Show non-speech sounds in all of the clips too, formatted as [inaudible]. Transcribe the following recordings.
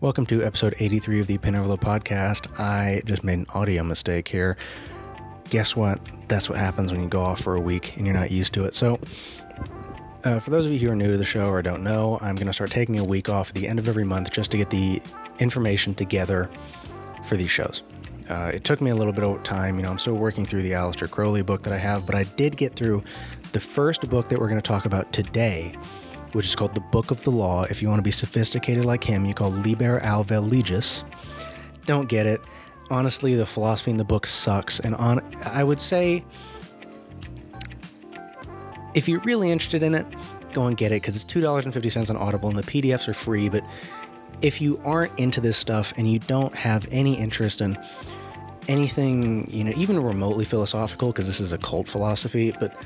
Welcome to episode 83 of the Pin podcast. I just made an audio mistake here. Guess what? That's what happens when you go off for a week and you're not used to it. So, uh, for those of you who are new to the show or don't know, I'm going to start taking a week off at the end of every month just to get the information together for these shows. Uh, it took me a little bit of time. You know, I'm still working through the Aleister Crowley book that I have, but I did get through the first book that we're going to talk about today, which is called The Book of the Law. If you want to be sophisticated like him, you call Liber AL vel Legis. Don't get it. Honestly, the philosophy in the book sucks, and on I would say if you're really interested in it, go and get it because it's two dollars and fifty cents on Audible, and the PDFs are free. But if you aren't into this stuff and you don't have any interest in anything, you know, even remotely philosophical, because this is a cult philosophy, but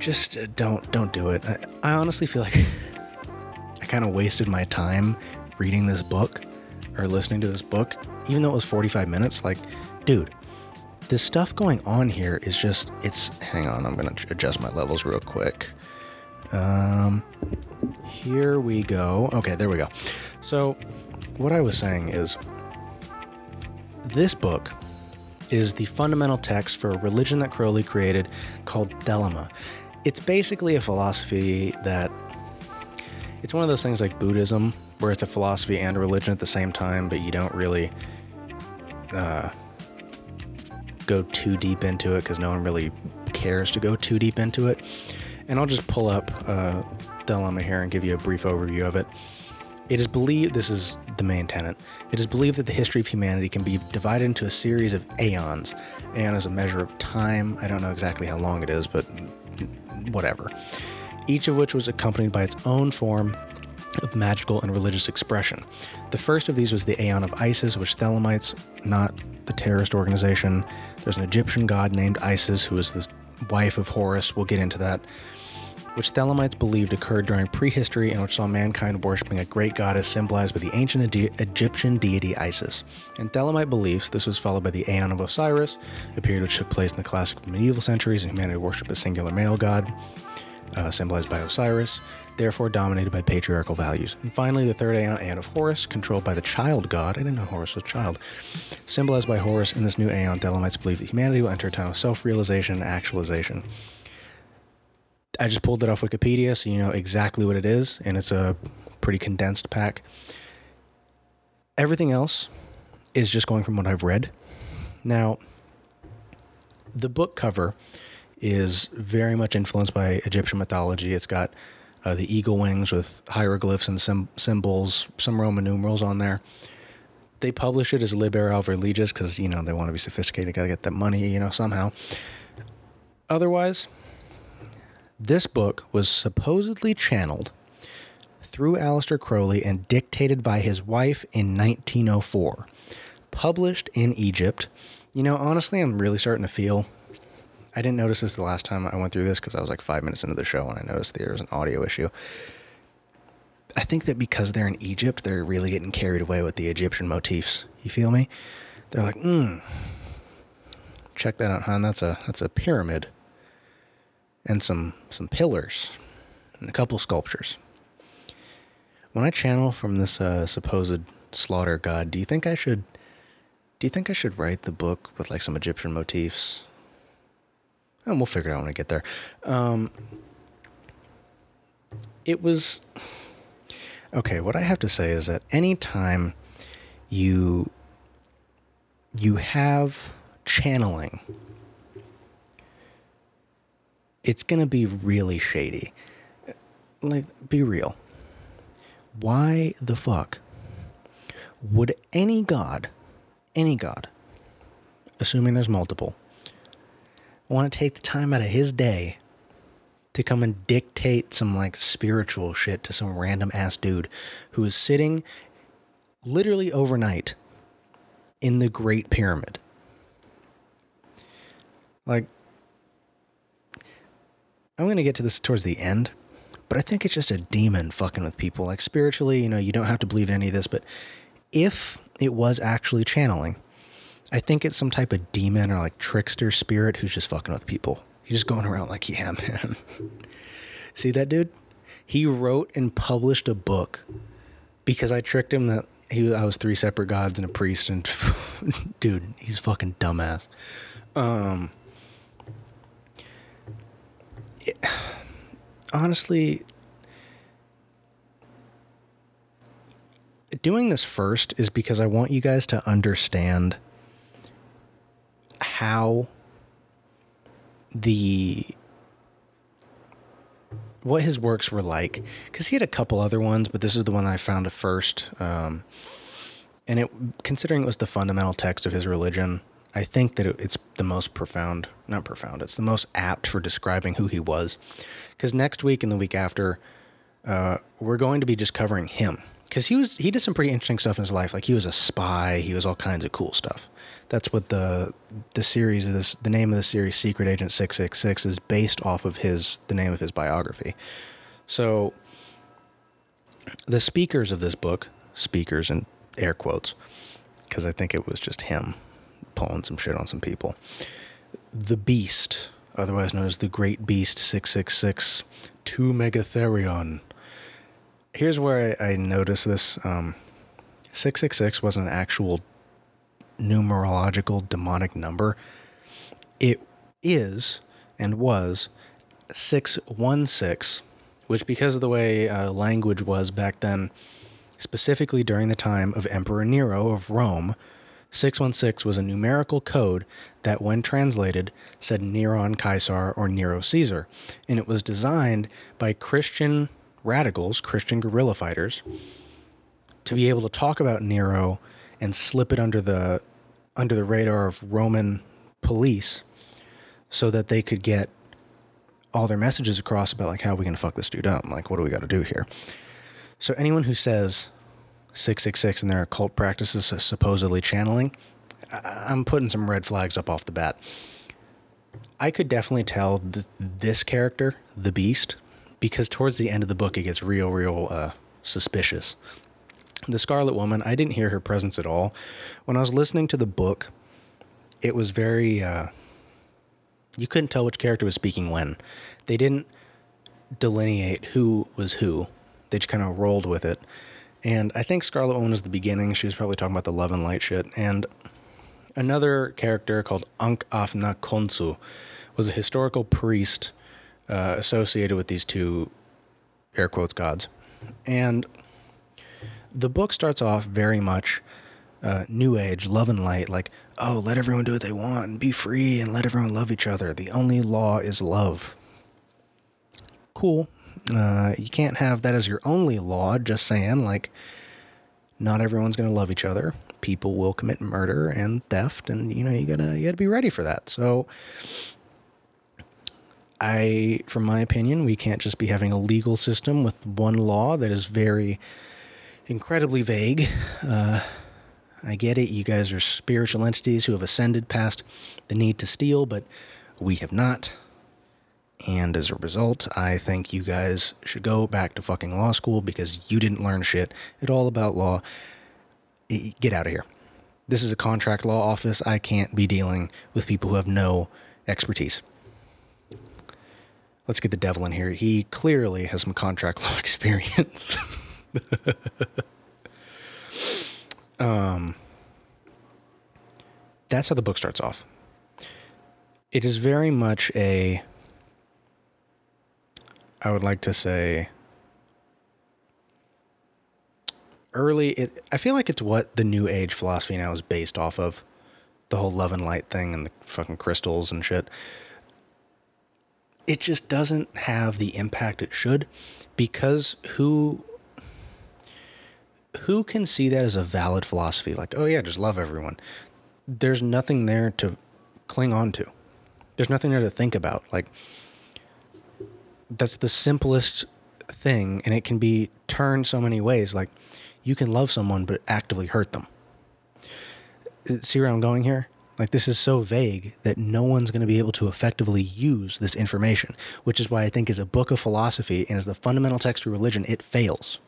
just uh, don't don't do it. I, I honestly feel like [laughs] I kind of wasted my time reading this book or listening to this book, even though it was 45 minutes. Like, dude, the stuff going on here is just it's. Hang on, I'm gonna adjust my levels real quick. Um, here we go. Okay, there we go. So, what I was saying is, this book is the fundamental text for a religion that Crowley created called Thelema. It's basically a philosophy that it's one of those things like Buddhism, where it's a philosophy and a religion at the same time, but you don't really uh, go too deep into it because no one really cares to go too deep into it. And I'll just pull up uh, here and give you a brief overview of it. It is believed, this is the main tenet, it is believed that the history of humanity can be divided into a series of aeons. Aeon is a measure of time. I don't know exactly how long it is, but whatever. Each of which was accompanied by its own form of magical and religious expression. The first of these was the Aeon of Isis, which Thelemites, not the terrorist organization, there's an Egyptian god named Isis who is the wife of Horus. We'll get into that which Thelemites believed occurred during prehistory and which saw mankind worshipping a great goddess symbolized by the ancient Egyptian deity Isis. In Thelemite beliefs, this was followed by the Aeon of Osiris, a period which took place in the classic medieval centuries, and humanity worshipped a singular male god, uh, symbolized by Osiris, therefore dominated by patriarchal values. And finally, the third Aeon, Aeon of Horus, controlled by the child god. I didn't know Horus was child. Symbolized by Horus, in this new Aeon, Thelemites believe that humanity will enter a time of self realization and actualization. I just pulled it off Wikipedia, so you know exactly what it is, and it's a pretty condensed pack. Everything else is just going from what I've read. Now, the book cover is very much influenced by Egyptian mythology. It's got uh, the eagle wings with hieroglyphs and sim- symbols, some Roman numerals on there. They publish it as Liber AL vel Legis because, you know, they want to be sophisticated, got to get that money, you know, somehow. Otherwise, this book was supposedly channeled through Aleister Crowley and dictated by his wife in 1904. Published in Egypt. You know, honestly, I'm really starting to feel. I didn't notice this the last time I went through this because I was like five minutes into the show and I noticed there was an audio issue. I think that because they're in Egypt, they're really getting carried away with the Egyptian motifs. You feel me? They're like, hmm, check that out, hon. That's a that's a pyramid and some some pillars and a couple sculptures. When I channel from this uh, supposed slaughter god, do you think I should? Do you think I should write the book with like some Egyptian motifs? And we'll figure it out when I get there. Um, it was okay. What I have to say is that anytime you you have channeling it's going to be really shady. Like, be real. Why the fuck would any god, any god, assuming there's multiple, want to take the time out of his day to come and dictate some like spiritual shit to some random ass dude who is sitting literally overnight in the Great Pyramid? Like, I'm going to get to this towards the end, but I think it's just a demon fucking with people. Like spiritually, you know, you don't have to believe any of this, but if it was actually channeling, I think it's some type of demon or like trickster spirit who's just fucking with people. He's just going around like, yeah, [laughs] man. See that dude? He wrote and published a book because I tricked him that he I was three separate gods and a priest and [laughs] dude, he's fucking dumbass. Um it, [sighs] honestly doing this first is because I want you guys to understand how the what his works were like. Because he had a couple other ones but this is the one i found at first um, and it considering it was the fundamental text of his religion i think that it's the most profound not profound it's the most apt for describing who he was. Because next week and the week after uh, we're going to be just covering him. Because he was he did some pretty interesting stuff in his life like he was a spy he was all kinds of cool stuff. That's what the the series of this the name of the series Secret Agent 666 is based off of his the name of his biography. So the speakers of this book, speakers in air quotes, because I think it was just him pulling some shit on some people. The Beast, otherwise known as the Great Beast 666, To Mega Therion. Here's where I, I noticed this. Um, 666 was an actual numerological demonic number. It is and was 616, which, because of the way uh, language was back then, specifically during the time of Emperor Nero of Rome, 616 was a numerical code that, when translated, said Neron Caesar or Nero Caesar. And it was designed by Christian radicals, Christian guerrilla fighters, to be able to talk about Nero and slip it under the under the radar of Roman police so that they could get all their messages across about like how are we gonna fuck this dude up? Like what do we got to do here? So anyone who says 666 and their occult practices supposedly channeling, I'm putting some red flags up off the bat. I could definitely tell th- this character, the Beast, because towards the end of the book it gets real, real uh, suspicious the Scarlet Woman, I didn't hear her presence at all. When I was listening to the book, it was very. Uh, you couldn't tell which character was speaking when. They didn't delineate who was who. They just kind of rolled with it. And I think Scarlet Woman is the beginning. She was probably talking about the love and light shit. And another character called Ankh-af-na-khonsu was a historical priest uh, associated with these two air quotes gods. And the book starts off very much uh, new age, love and light, like, oh, let everyone do what they want and be free and let everyone love each other. The only law is love. Cool. Uh, you can't have that as your only law, just saying, like, not everyone's going to love each other. People will commit murder and theft, and you know you gotta you gotta be ready for that. So, I, from my opinion, we can't just be having a legal system with one law that is very incredibly vague. Uh, I get it. You guys are spiritual entities who have ascended past the need to steal, but we have not. And as a result, I think you guys should go back to fucking law school because you didn't learn shit at all about law. Get out of here. This is a contract law office. I can't be dealing with people who have no expertise. Let's get the devil in here. He clearly has some contract law [laughs] experience. [laughs] um, that's how the book starts off. It is very much a, I would like to say, early. It, I feel like it's what the new age philosophy now is based off of the whole love and light thing and the fucking crystals and shit. It just doesn't have the impact it should because who who can see that as a valid philosophy? Like, oh yeah, just love everyone. There's nothing there to cling on to. There's nothing there to think about. Like, that's the simplest thing, and it can be turned so many ways. Like, you can love someone but actively hurt them. See where I'm going here? Like, this is so vague that no one's going to be able to effectively use this information, which is why I think, as a book of philosophy and as the fundamental text of religion, it fails.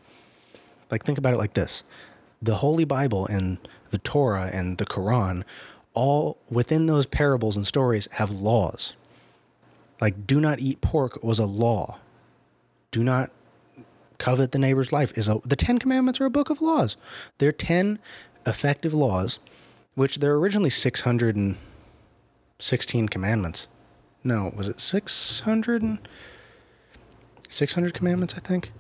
Like, think about it like this the Holy Bible and the Torah and the Quran, all within those parables and stories, have laws. Like, do not eat pork was a law. Do not covet the neighbor's life is a, the 10 commandments are a book of laws. They're 10 effective laws which there are originally 616 commandments. No was it 600 and 600 commandments i think?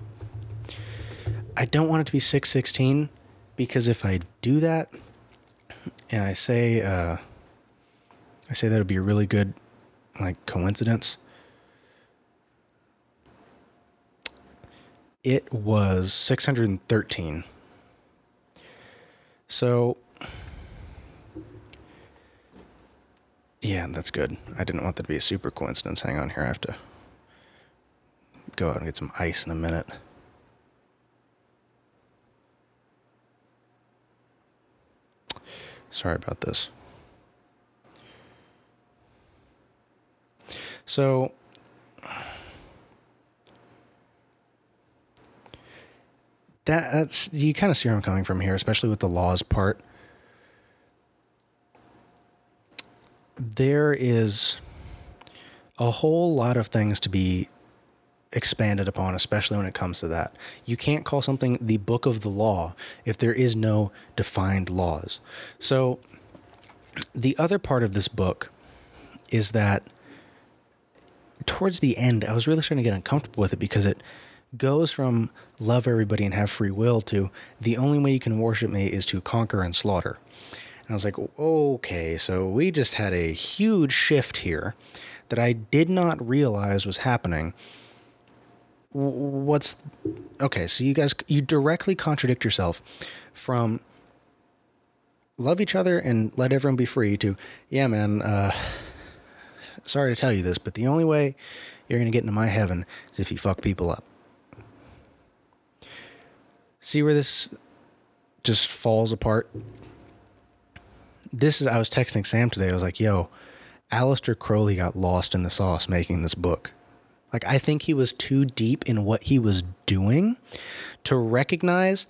I don't want it to be 616 because if i do that and i say uh, i say that would be a really good like coincidence it was 613. So, yeah, that's good. I didn't want that to be a super coincidence. Hang on here. I have to go out and get some ice in a minute. Sorry about this. So, that that's you kind of see where I'm coming from here, especially with the laws part. There is a whole lot of things to be expanded upon, especially when it comes to that. You can't call something the book of the law if there is no defined laws. So, the other part of this book is that towards the end, I was really starting to get uncomfortable with it because it goes from love everybody and have free will to the only way you can worship me is to conquer and slaughter. And I was like, okay, so we just had a huge shift here that I did not realize was happening. What's okay? So you guys, you directly contradict yourself from love each other and let everyone be free to, yeah, man, uh, sorry to tell you this, but the only way you're going to get into my heaven is if you fuck people up. See where this just falls apart? This is, I was texting Sam today. I was like, yo, Aleister Crowley got lost in the sauce making this book. Like, I think he was too deep in what he was doing to recognize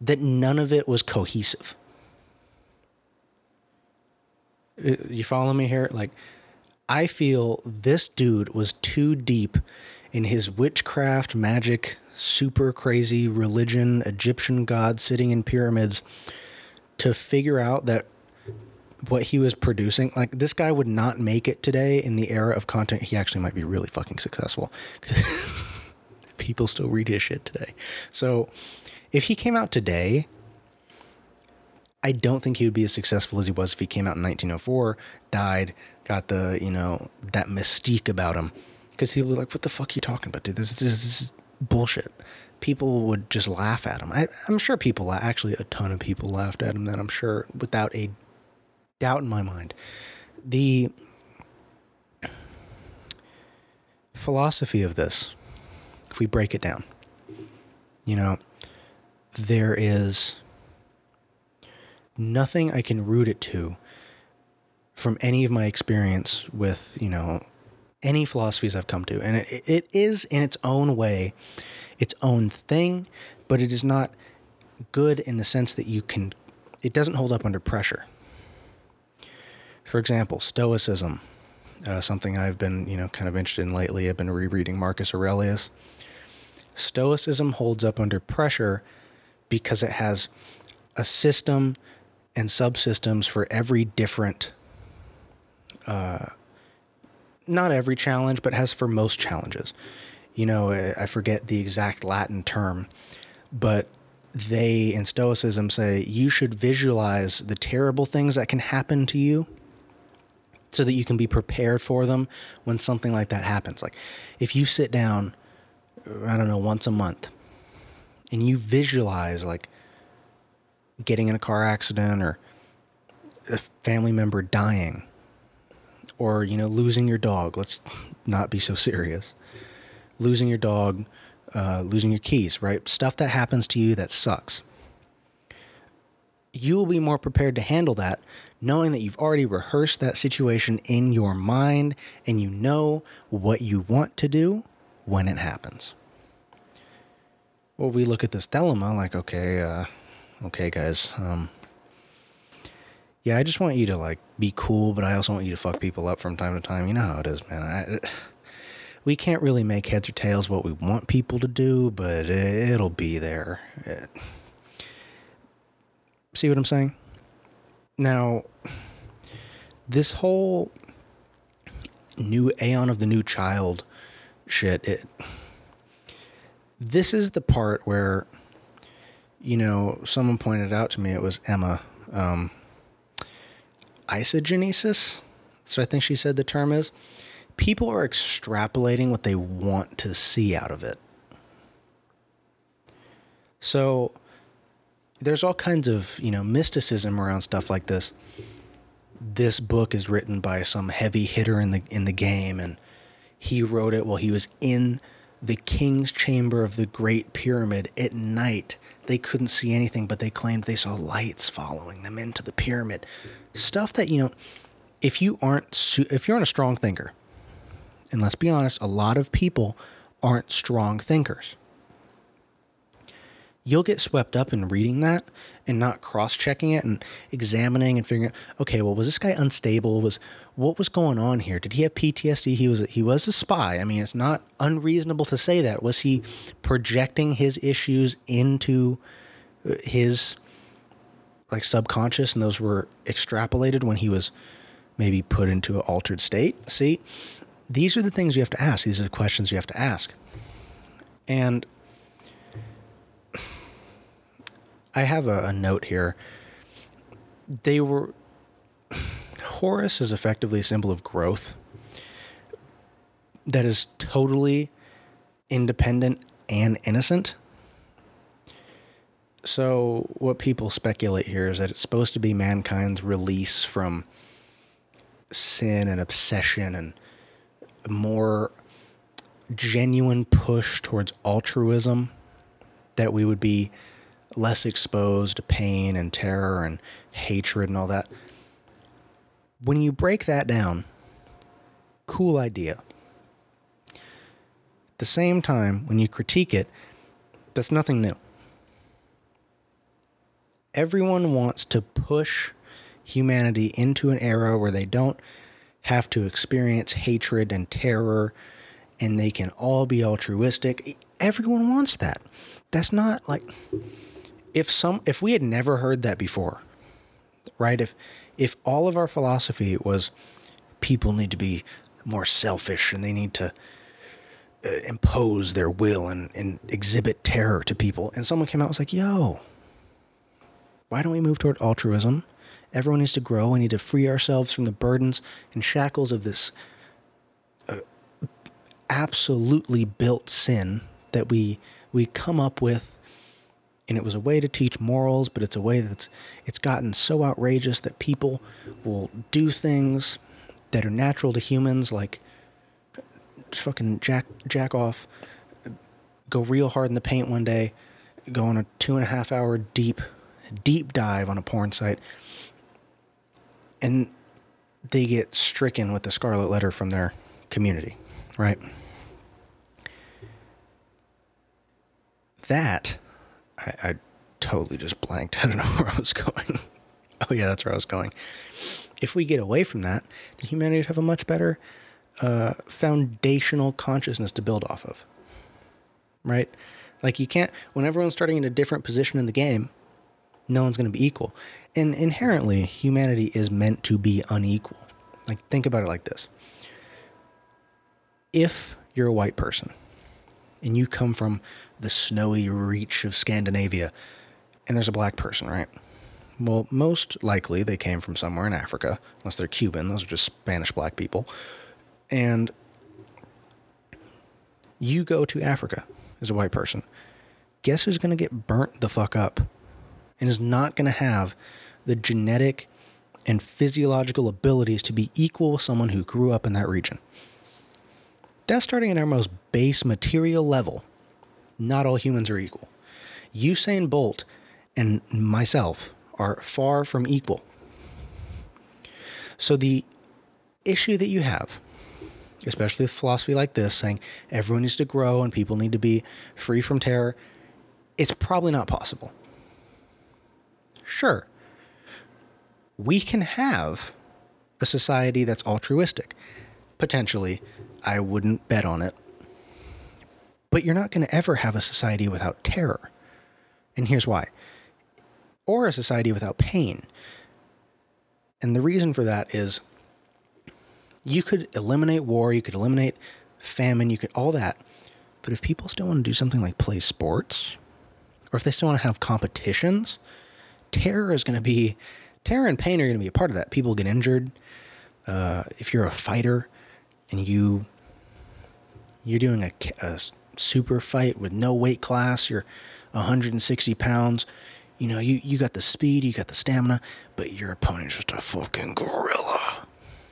that none of it was cohesive. Uh, you follow me here? Like, I feel this dude was too deep in his witchcraft, magic, super crazy religion, Egyptian god sitting in pyramids to figure out that what he was producing, like this guy would not make it today in the era of content. He actually might be really fucking successful because [laughs] people still read his shit today. So if he came out today, I don't think he would be as successful as he was if he came out in 1904, died, got the, you know, that mystique about him. Because people be like, what the fuck are you talking about, dude? This, this, this is bullshit. People would just laugh at him. I, am sure people, actually, a ton of people laughed at him. Then I'm sure, without a doubt in my mind, the philosophy of this, if we break it down, you know, there is nothing I can root it to from any of my experience with, you know, any philosophies I've come to. And it, it is, in its own way, its own thing, but it is not good in the sense that you can, it doesn't hold up under pressure. For example, Stoicism, uh, something I've been, you know, kind of interested in lately. I've been rereading Marcus Aurelius. Stoicism holds up under pressure because it has a system and subsystems for every different uh, not every challenge, but has for most challenges. You know, I forget the exact Latin term, but they in Stoicism say you should visualize the terrible things that can happen to you so that you can be prepared for them when something like that happens. Like if you sit down, I don't know, once a month and you visualize like getting in a car accident or a family member dying or you know losing your dog. Let's not be so serious. Losing your dog uh, losing your keys right? Stuff that happens to you that sucks. You will be more prepared to handle that knowing that you've already rehearsed that situation in your mind and you know what you want to do when it happens. Well we look at this dilemma like okay uh, okay guys um, yeah, I just want you to like be cool, but I also want you to fuck people up from time to time. You know how it is, man. I, we can't really make heads or tails what we want people to do, but it'll be there. It, see what I'm saying? Now, this whole new Aeon of the New Child shit, it, this is the part where, you know, someone pointed out to me, it was Emma, um, eisegesis. So I think she said the term is. People are extrapolating what they want to see out of it. So there's all kinds of, you know, mysticism around stuff like this. This book is written by some heavy hitter in the in the game and he wrote it while he was in the king's chamber of the Great Pyramid at night. They couldn't see anything, but they claimed they saw lights following them into the pyramid. Stuff that, you know, if you aren't if you're not a strong thinker, and let's be honest, a lot of people aren't strong thinkers. You'll get swept up in reading that and not cross-checking it and examining and figuring out, okay, well, was this guy unstable? Was what was going on here? Did he have PTSD? He was he was a spy. I mean, it's not unreasonable to say that. Was he projecting his issues into uh, his like subconscious and those were extrapolated when he was maybe put into an altered state? See, these are the things you have to ask. These are the questions you have to ask. And I have a, a note here. They were Horus is effectively a symbol of growth that is totally independent and innocent. So, what people speculate here is that it's supposed to be mankind's release from sin and obsession and more genuine push towards altruism, that we would be less exposed to pain and terror and hatred and all that. When you break that down, cool idea. At the same time, when you critique it, that's nothing new. Everyone wants to push humanity into an era where they don't have to experience hatred and terror and they can all be altruistic. Everyone wants that. That's not like if some if we had never heard that before, right? If if all of our philosophy was people need to be more selfish and they need to uh, impose their will and, and exhibit terror to people, and someone came out and was like, "Yo, why don't we move toward altruism? Everyone needs to grow. We need to free ourselves from the burdens and shackles of this uh, absolutely built sin that we we come up with and it was a way to teach morals, but it's a way that's it's gotten so outrageous that people will do things that are natural to humans, like fucking jack jack off, go real hard in the paint one day, go on a two and a half hour deep deep dive on a porn site, and they get stricken with the scarlet letter from their community, right? That I, I totally just blanked. [laughs] I don't know where I was going. [laughs] oh, yeah, that's where I was going. If we get away from that, then humanity would have a much better uh, foundational consciousness to build off of. Right? Like, you can't, when everyone's starting in a different position in the game, no one's going to be equal. And inherently, humanity is meant to be unequal. Like, think about it like this if you're a white person and you come from the snowy reach of Scandinavia, and there's a black person, right? Well, most likely they came from somewhere in Africa, unless they're Cuban. Those are just Spanish black people. And you go to Africa as a white person. Guess who's going to get burnt the fuck up and is not going to have the genetic and physiological abilities to be equal with someone who grew up in that region? That's starting at our most base material level not all humans are equal. Usain Bolt and myself are far from equal. So the issue that you have, especially with philosophy like this, saying everyone needs to grow and people need to be free from terror, it's probably not possible. Sure, we can have a society that's altruistic. Potentially, I wouldn't bet on it. But you're not going to ever have a society without terror. And here's why or a society without pain. And the reason for that is you could eliminate war, you could eliminate famine, you could all that. But if people still want to do something like play sports, or if they still want to have competitions, terror is going to be terror and pain are going to be a part of that. People get injured. Uh, if you're a fighter and you you're doing a, a super fight with no weight class, you're 160 pounds. You know, you, you got the speed, you got the stamina, but your opponent's just a fucking gorilla.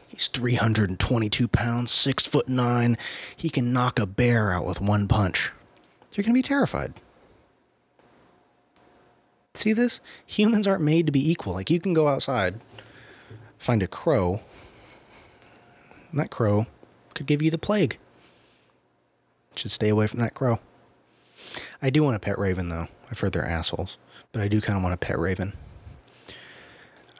He's 322 pounds, six foot nine. He can knock a bear out with one punch. You're going to be terrified. See this? Humans aren't made to be equal. Like, you can go outside, find a crow, and that crow could give you the plague. Should stay away from that crow. I do want a pet raven, though. I've heard they're assholes, but I do kind of want a pet raven.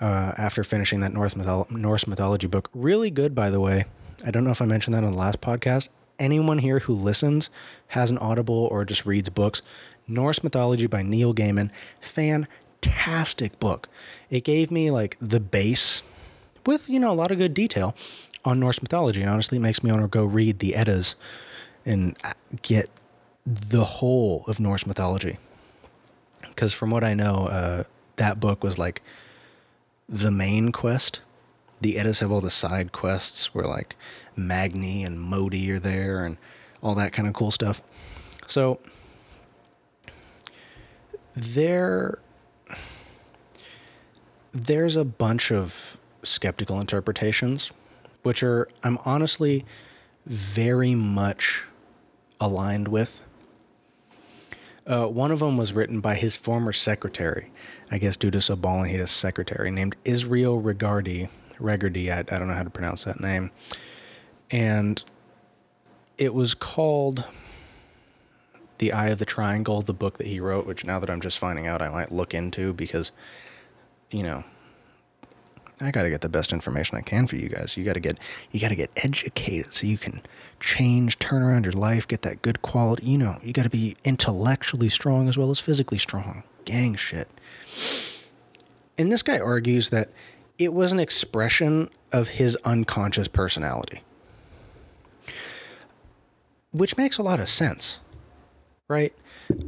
Uh, after finishing that Norse, mytholo- Norse mythology book, really good, by the way. I don't know if I mentioned that on the last podcast. Anyone here who listens has an Audible or just reads books. Norse Mythology by Neil Gaiman, fantastic book. It gave me like the base with, you know, a lot of good detail on Norse mythology. And honestly, it makes me want to go read the Eddas and get the whole of Norse mythology. Because from what I know, uh, that book was like the main quest. The Eddas have all the side quests where like Magni and Modi are there and all that kind of cool stuff. So there there's a bunch of skeptical interpretations which are I'm honestly very much aligned with. Uh, one of them was written by his former secretary, I guess due to balling he had a secretary named Israel Regardie. Regardie, I, I don't know how to pronounce that name. And it was called The Eye of the Triangle, the book that he wrote, which now that I'm just finding out, I might look into because, you know, I got to get the best information I can for you guys. You got to get you got to get educated so you can change, turn around your life, get that good quality. You know, you got to be intellectually strong as well as physically strong. Gang shit. And this guy argues that it was an expression of his unconscious personality. Which makes a lot of sense. Right?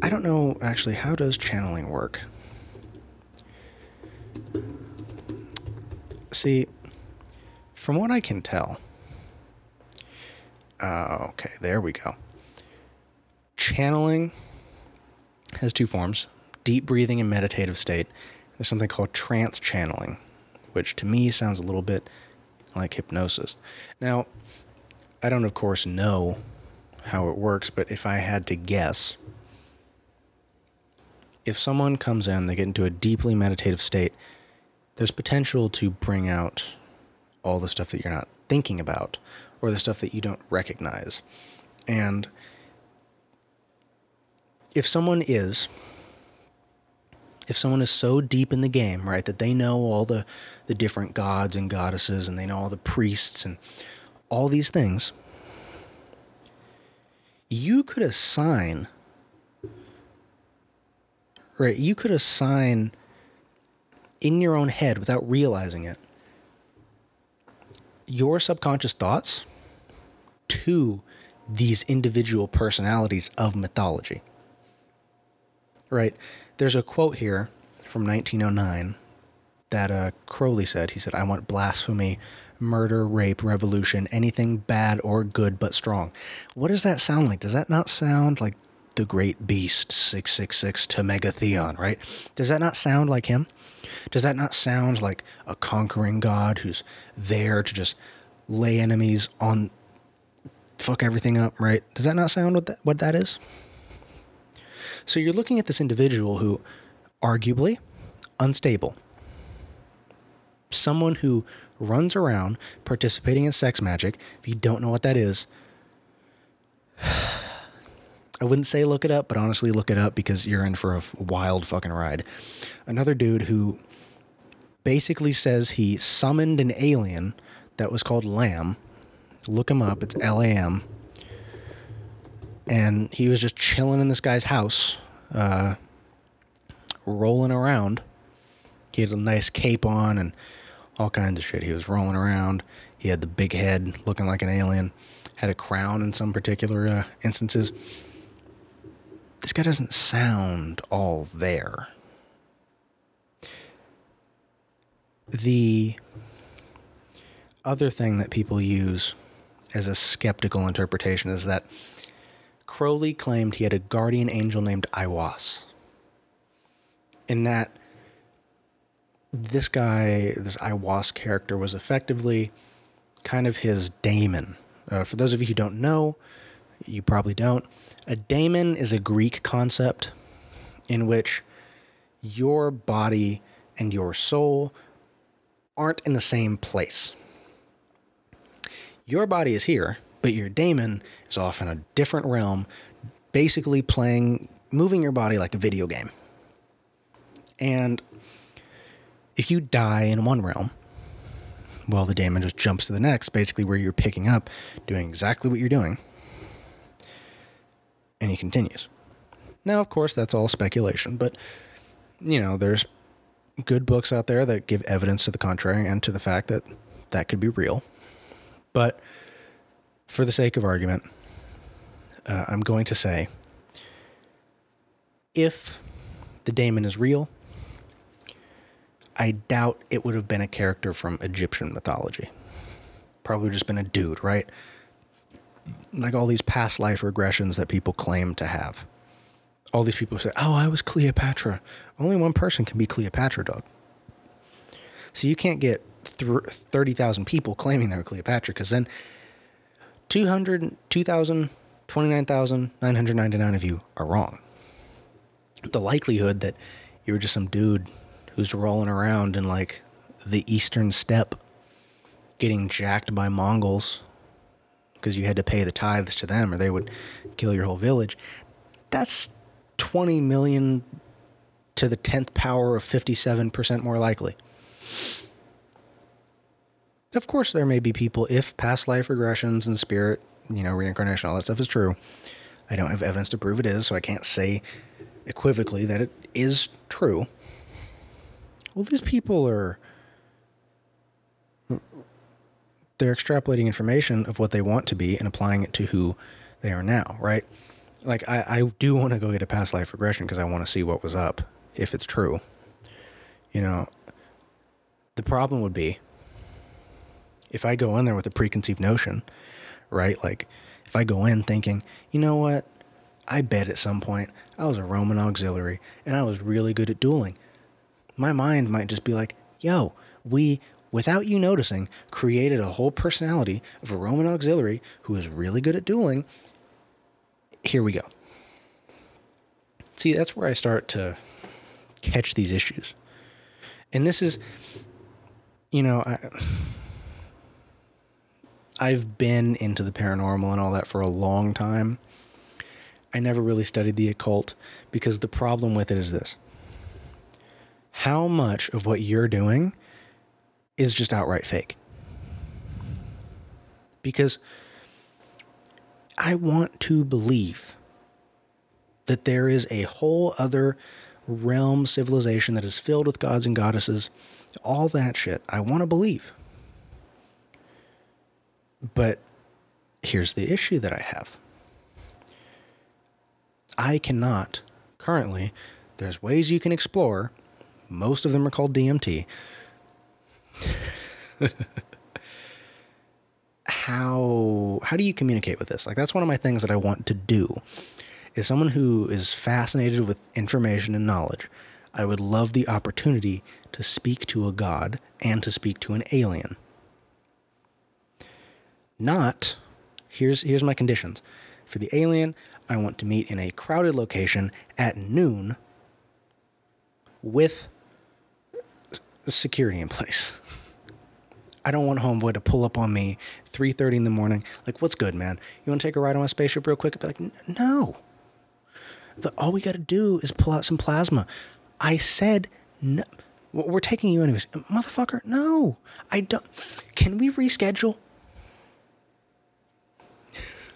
I don't know actually how does channeling work? See, from what I can tell, uh, okay, there we go. Channeling has two forms deep breathing and meditative state. There's something called trance channeling, which to me sounds a little bit like hypnosis. Now, I don't, of course, know how it works, but if I had to guess, if someone comes in, they get into a deeply meditative state, there's potential to bring out all the stuff that you're not thinking about or the stuff that you don't recognize. And if someone is if someone is so deep in the game, right, that they know all the the different gods and goddesses and they know all the priests and all these things, you could assign right, you could assign in your own head without realizing it your subconscious thoughts to these individual personalities of mythology. Right? There's a quote here from 1909 that uh, Crowley said. He said, I want blasphemy, murder, rape, revolution, anything bad or good but strong. What does that sound like? Does that not sound like the great beast 666 to Megatheon, right? Does that not sound like him? Does that not sound like a conquering god who's there to just lay enemies on fuck everything up, right? Does that not sound what that, what that is? So you're looking at this individual who arguably unstable. Someone who runs around participating in sex magic. If you don't know what that is, [sighs] I wouldn't say look it up, but honestly, look it up because you're in for a wild fucking ride. Another dude who basically says he summoned an alien that was called Lam, Look him up. It's LAM. And he was just chilling in this guy's house, uh, rolling around. He had a nice cape on and all kinds of shit. He was rolling around. He had the big head, looking like an alien. Had a crown in some particular uh, instances. This guy doesn't sound all there. The other thing that people use as a skeptical interpretation is that Crowley claimed he had a guardian angel named Aiwass. In that this guy, this Aiwass character, was effectively kind of his daemon. Uh, for those of you who don't know, you probably don't. A daemon is a Greek concept in which your body and your soul aren't in the same place. Your body is here, but your daemon is off in a different realm, basically playing, moving your body like a video game. And if you die in one realm, well, the daemon just jumps to the next, basically where you're picking up, doing exactly what you're doing. And he continues. Now, of course, that's all speculation, but, you know, there's good books out there that give evidence to the contrary and to the fact that that could be real. But for the sake of argument, uh, I'm going to say if the daemon is real, I doubt it would have been a character from Egyptian mythology. Probably just been a dude, right? Like all these past life regressions that people claim to have. All these people say, oh, I was Cleopatra. Only one person can be Cleopatra, dog. So you can't get 30,000 people claiming they're Cleopatra because then 200, 2,000, 29,999 of you are wrong. The likelihood that you were just some dude who's rolling around in like the eastern steppe getting jacked by Mongols because you had to pay the tithes to them or they would kill your whole village. That's 20 million to the 10th power of 57% more likely. Of course, there may be people, if past life regressions and spirit, you know, reincarnation, all that stuff is true. I don't have evidence to prove it is, so I can't say equivocally that it is true well, these people are they're extrapolating information of what they want to be and applying it to who they are now, right? Like I, I do want to go get a past life regression because I want to see what was up if it's true. You know, the problem would be if I go in there with a preconceived notion, right? Like if I go in thinking, you know what? I bet at some point I was a Roman auxiliary and I was really good at dueling my mind might just be like, yo, we, without you noticing, created a whole personality of a Roman auxiliary who is really good at dueling. Here we go. See, that's where I start to catch these issues. And this is, you know, I, I've been into the paranormal and all that for a long time. I never really studied the occult because the problem with it is this how much of what you're doing is just outright fake. Because I want to believe that there is a whole other realm civilization that is filled with gods and goddesses, all that shit. I want to believe. But here's the issue that I have I cannot currently, there's ways you can explore most of them are called DMT. how how do you communicate with this? Like that's one of my things that I want to do. Is someone who is fascinated with information and knowledge. I would love the opportunity to speak to a god and to speak to an alien. Not here's here's my conditions. For the alien, I want to meet in a crowded location at noon with security in place. I don't want homeboy to pull up on me 3:30 in the morning. Like, what's good, man? You want to take a ride on my spaceship real quick? I'd be like, no. But all we got to do is pull out some plasma. I said no. We're taking you anyways, motherfucker. No, I don't. Can we reschedule?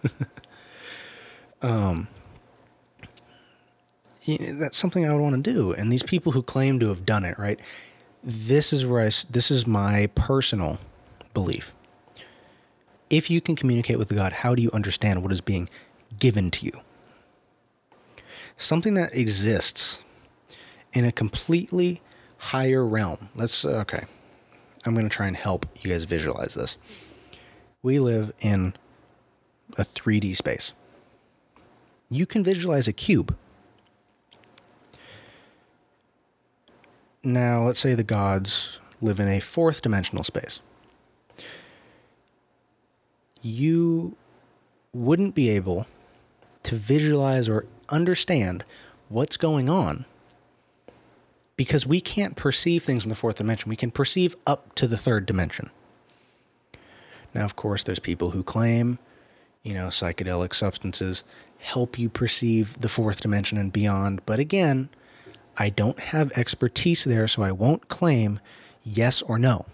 [laughs] um, you know, that's something I would want to do. And these people who claim to have done it, right? This is where I, this is my personal belief. If you can communicate with God, how do you understand what is being given to you? Something that exists in a completely higher realm. Let's, uh, okay. I'm going to try and help you guys visualize this. We live in a 3D space. You can visualize a cube. Now, let's say the gods live in a fourth dimensional space. You wouldn't be able to visualize or understand what's going on because we can't perceive things in the fourth dimension. We can perceive up to the third dimension. Now, of course, there's people who claim, you know, psychedelic substances help you perceive the fourth dimension and beyond. But again, I don't have expertise there, so I won't claim yes or no.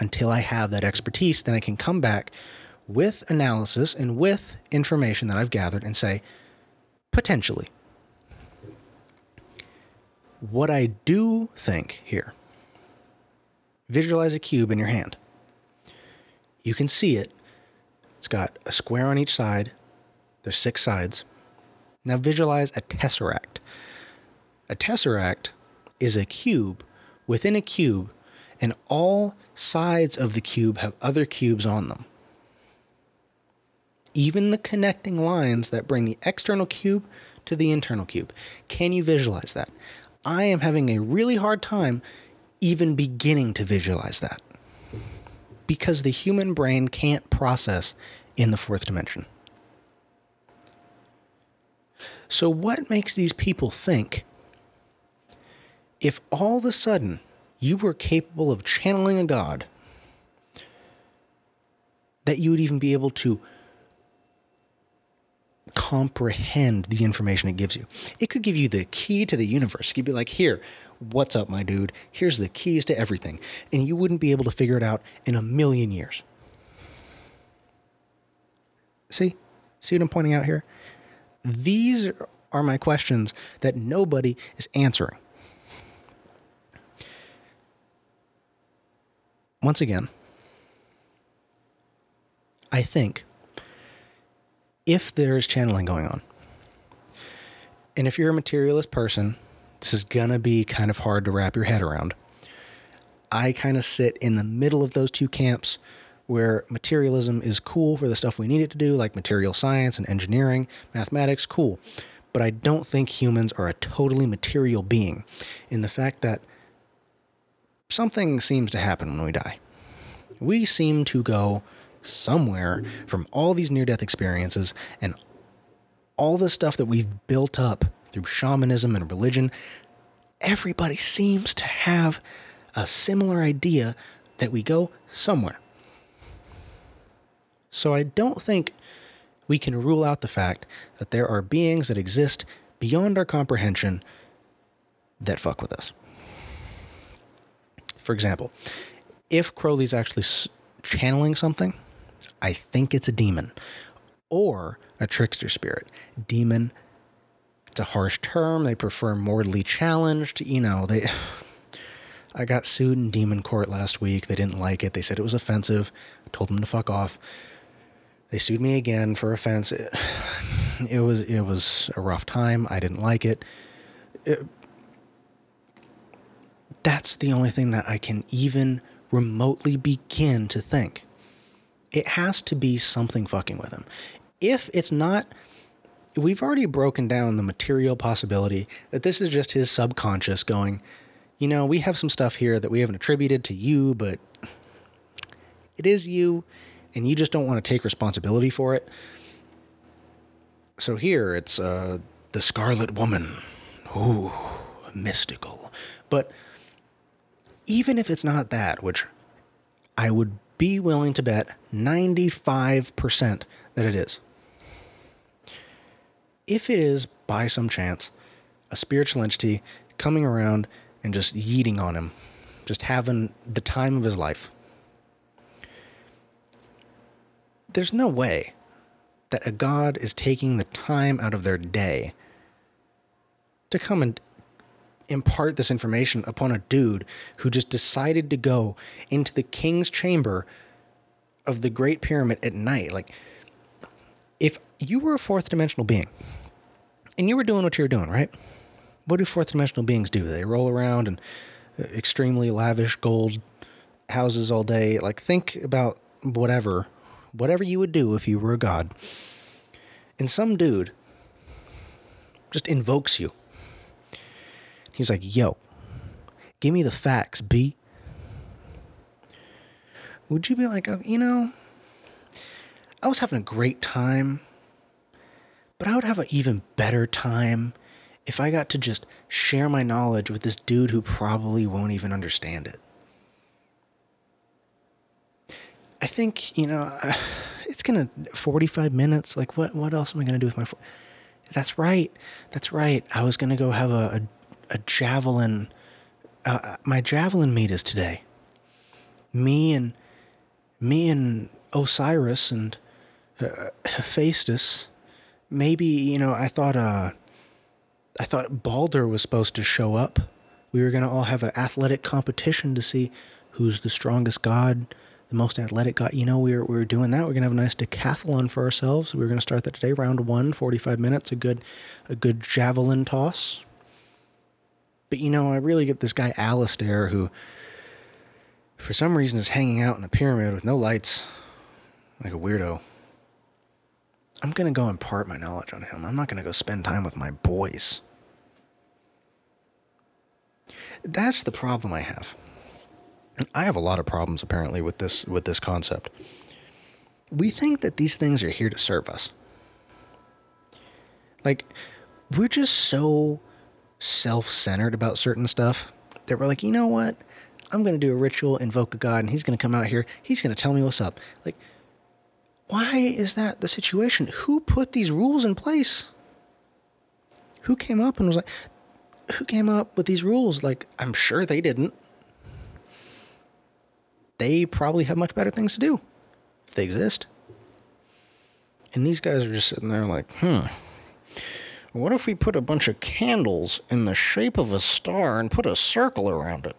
Until I have that expertise, then I can come back with analysis and with information that I've gathered and say, potentially. What I do think here visualize a cube in your hand. You can see it. It's got a square on each side, there's six sides. Now visualize a tesseract. A tesseract is a cube within a cube, and all sides of the cube have other cubes on them. Even the connecting lines that bring the external cube to the internal cube. Can you visualize that? I am having a really hard time even beginning to visualize that because the human brain can't process in the fourth dimension. So, what makes these people think if all of a sudden you were capable of channeling a god, that you would even be able to comprehend the information it gives you. It could give you the key to the universe. It could be like, here, what's up, my dude? Here's the keys to everything. And you wouldn't be able to figure it out in a million years. See? See what I'm pointing out here? These are my questions that nobody is answering. Once again, I think if there is channeling going on. And if you're a materialist person, this is going to be kind of hard to wrap your head around. I kind of sit in the middle of those two camps where materialism is cool for the stuff we need it to do, like material science and engineering, mathematics, cool. But I don't think humans are a totally material being in the fact that something seems to happen when we die. We seem to go somewhere from all these near death experiences and all the stuff that we've built up through shamanism and religion. Everybody seems to have a similar idea that we go somewhere. So I don't think we can rule out the fact that there are beings that exist beyond our comprehension that fuck with us. For example, if Crowley's actually channeling something, I think it's a demon or a trickster spirit. Demon, it's a harsh term. They prefer mortally challenged. You know, they. [sighs] I got sued in demon court last week. They didn't like it. They said it was offensive. I told them to fuck off. They sued me again for offense. It, [sighs] it was it was a rough time. I didn't like it. it. That's the only thing that I can even remotely begin to think it has to be something fucking with him. If it's not, we've already broken down the material possibility that this is just his subconscious going, you know, we have some stuff here that we haven't attributed to you, but it is you, and you just don't want to take responsibility for it. So here it's uh, the Scarlet Woman. Ooh, mystical. But even if it's not that, which I would be willing to bet 95% that it is. If it is, by some chance, a spiritual entity coming around and just yeeting on him, just having the time of his life, there's no way that a God is taking the time out of their day to come and impart this information upon a dude who just decided to go into the king's chamber of the Great Pyramid at night. Like, if you were a fourth dimensional being and you were doing what you were doing, right? What do fourth dimensional beings do? They roll around in uh, extremely lavish gold houses all day. Like, think about whatever, whatever you would do if you were a god. And some dude just invokes you. He's like, yo, give me the facts, B. Would you be like, oh, you know, I was having a great time, but I would have an even better time if I got to just share my knowledge with this dude who probably won't even understand it. I think, you know, [sighs] it's going to 45 minutes. Like what what else am I going to do with my That's right. That's right. I was going to go have a a, a javelin uh, uh, my javelin meet is today. Me and me and Osiris and uh, Hephaestus. Maybe you know. I thought. Uh, I thought Balder was supposed to show up. We were gonna all have an athletic competition to see who's the strongest god, the most athletic god. You know, we were we were doing that. We're gonna have a nice decathlon for ourselves. We were gonna start that today, round one, 45 minutes, a good, a good javelin toss. But you know, I really get this guy Aleister who for some reason is hanging out in a pyramid with no lights, like a weirdo. I'm gonna go impart my knowledge on him. I'm not gonna go spend time with my boys. That's the problem I have. I have a lot of problems apparently with this with this concept. We think that these things are here to serve us. Like we're just so self-centered about certain stuff that we're like, "You know what? I'm going to do a ritual, invoke a god, and he's going to come out here. He's going to tell me what's up. Like, why is that the situation? Who put these rules in place? Who came up and was like, who came up with these rules? Like, I'm sure they didn't. They probably have much better things to do if they exist. And these guys are just sitting there like, hmm, what if we put a bunch of candles in the shape of a star and put a circle around it?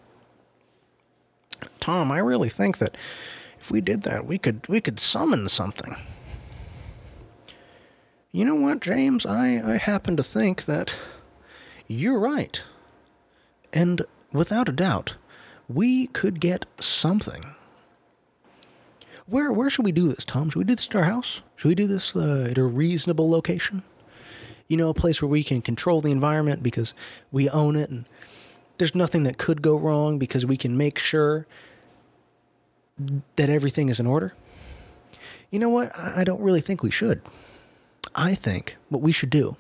Tom, I really think that if we did that, we could we could summon something. You know what, James? I, I happen to think that you're right. And without a doubt, we could get something. Where where should we do this, Tom? Should we do this at our house? Should we do this uh, at a reasonable location? You know, a place where we can control the environment because we own it and there's nothing that could go wrong because we can make sure that everything is in order? You know what? I don't really think we should. I think what we should do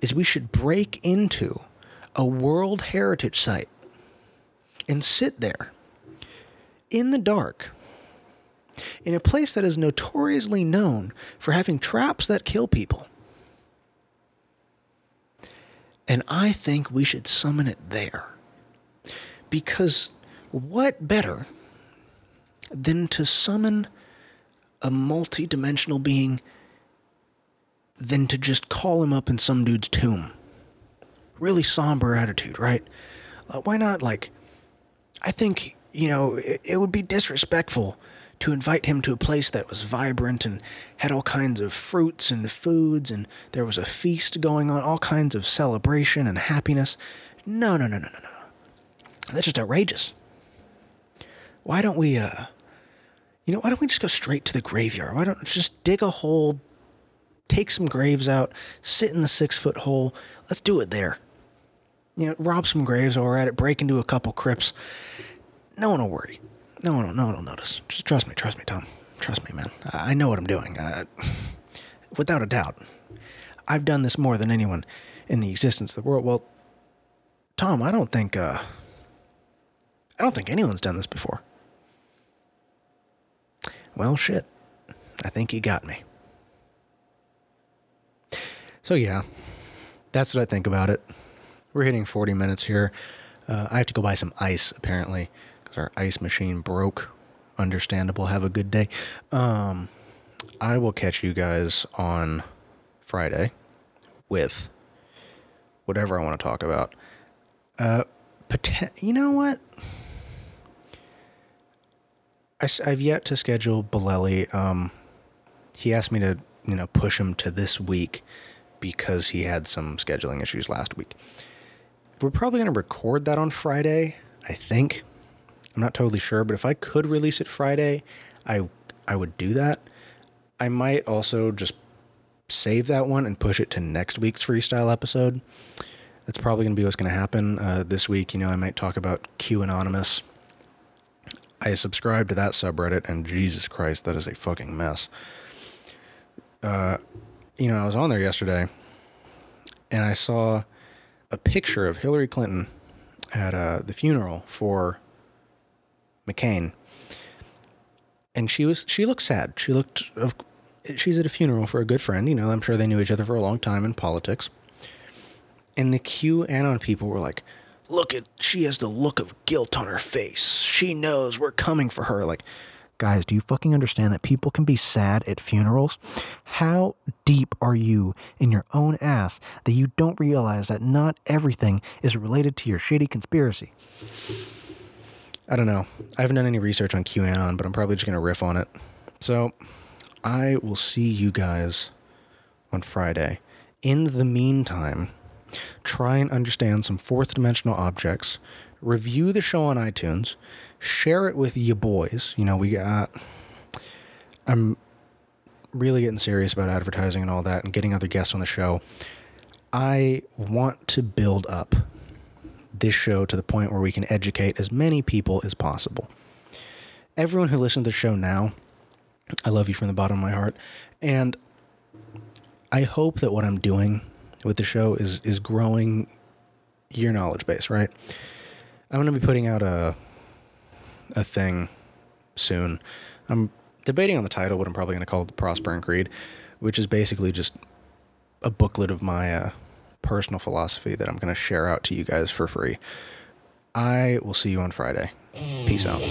is we should break into a World Heritage Site and sit there in the dark in a place that is notoriously known for having traps that kill people. And I think we should summon it there. Because what better than to summon a multi dimensional being than to just call him up in some dude's tomb? Really somber attitude, right? Uh, why not, like, I think, you know, it, it would be disrespectful to invite him to a place that was vibrant and had all kinds of fruits and foods and there was a feast going on, all kinds of celebration and happiness. No, no, no, no, no, no. That's just outrageous. Why don't we, uh, you know, why don't we just go straight to the graveyard? Why don't just dig a hole, take some graves out, sit in the six foot hole? Let's do it there. You know, rob some graves while we're at it, break into a couple crypts. No one will worry. No one, will, no one will notice. Just trust me, trust me, Tom. Trust me, man. I know what I'm doing. Uh, without a doubt. I've done this more than anyone in the existence of the world. Well, Tom, I don't think uh, I don't think anyone's done this before. Well, shit. I think he got me. So, yeah, that's what I think about it. We're hitting 40 minutes here. Uh, I have to go buy some ice, apparently, because our ice machine broke. Understandable. Have a good day. Um, I will catch you guys on Friday with whatever I want to talk about. Uh, poten- you know what? I, have yet to schedule Bolelli. Um, he asked me to, you know, push him to this week because he had some scheduling issues last week. We're probably going to record that on Friday, I think. I'm not totally sure, but if I could release it Friday, I I would do that. I might also just save that one and push it to next week's freestyle episode. That's probably going to be what's going to happen uh, this week. You know, I might talk about Q Anonymous. I subscribe to that subreddit, and Jesus Christ, that is a fucking mess. Uh, you know, I was on there yesterday, and I saw a picture of Hillary Clinton at uh, the funeral for McCain, and she was she looked sad. She looked she's at a funeral for a good friend. You know, I'm sure they knew each other for a long time in politics. And the QAnon people were like, "Look at she has the look of guilt on her face. She knows we're coming for her." Like, guys, do you fucking understand that people can be sad at funerals? How deep are you in your own ass that you don't realize that not everything is related to your shitty conspiracy? I don't know. I haven't done any research on QAnon, but I'm probably just going to riff on it. So I will see you guys on Friday. In the meantime, try and understand some fourth dimensional objects, review the show on iTunes, share it with your boys. You know, we got. I'm really getting serious about advertising and all that and getting other guests on the show. I want to build up this show to the point where we can educate as many people as possible. Everyone who listens to the show now, I love you from the bottom of my heart. And I hope that what I'm doing with the show is is growing your knowledge base, right? I'm going to be putting out a a thing soon. I'm debating on the title, but I'm probably going to call it the Prosper and Creed, which is basically just a booklet of my uh, personal philosophy that I'm going to share out to you guys for free. I will see you on Friday. Peace out.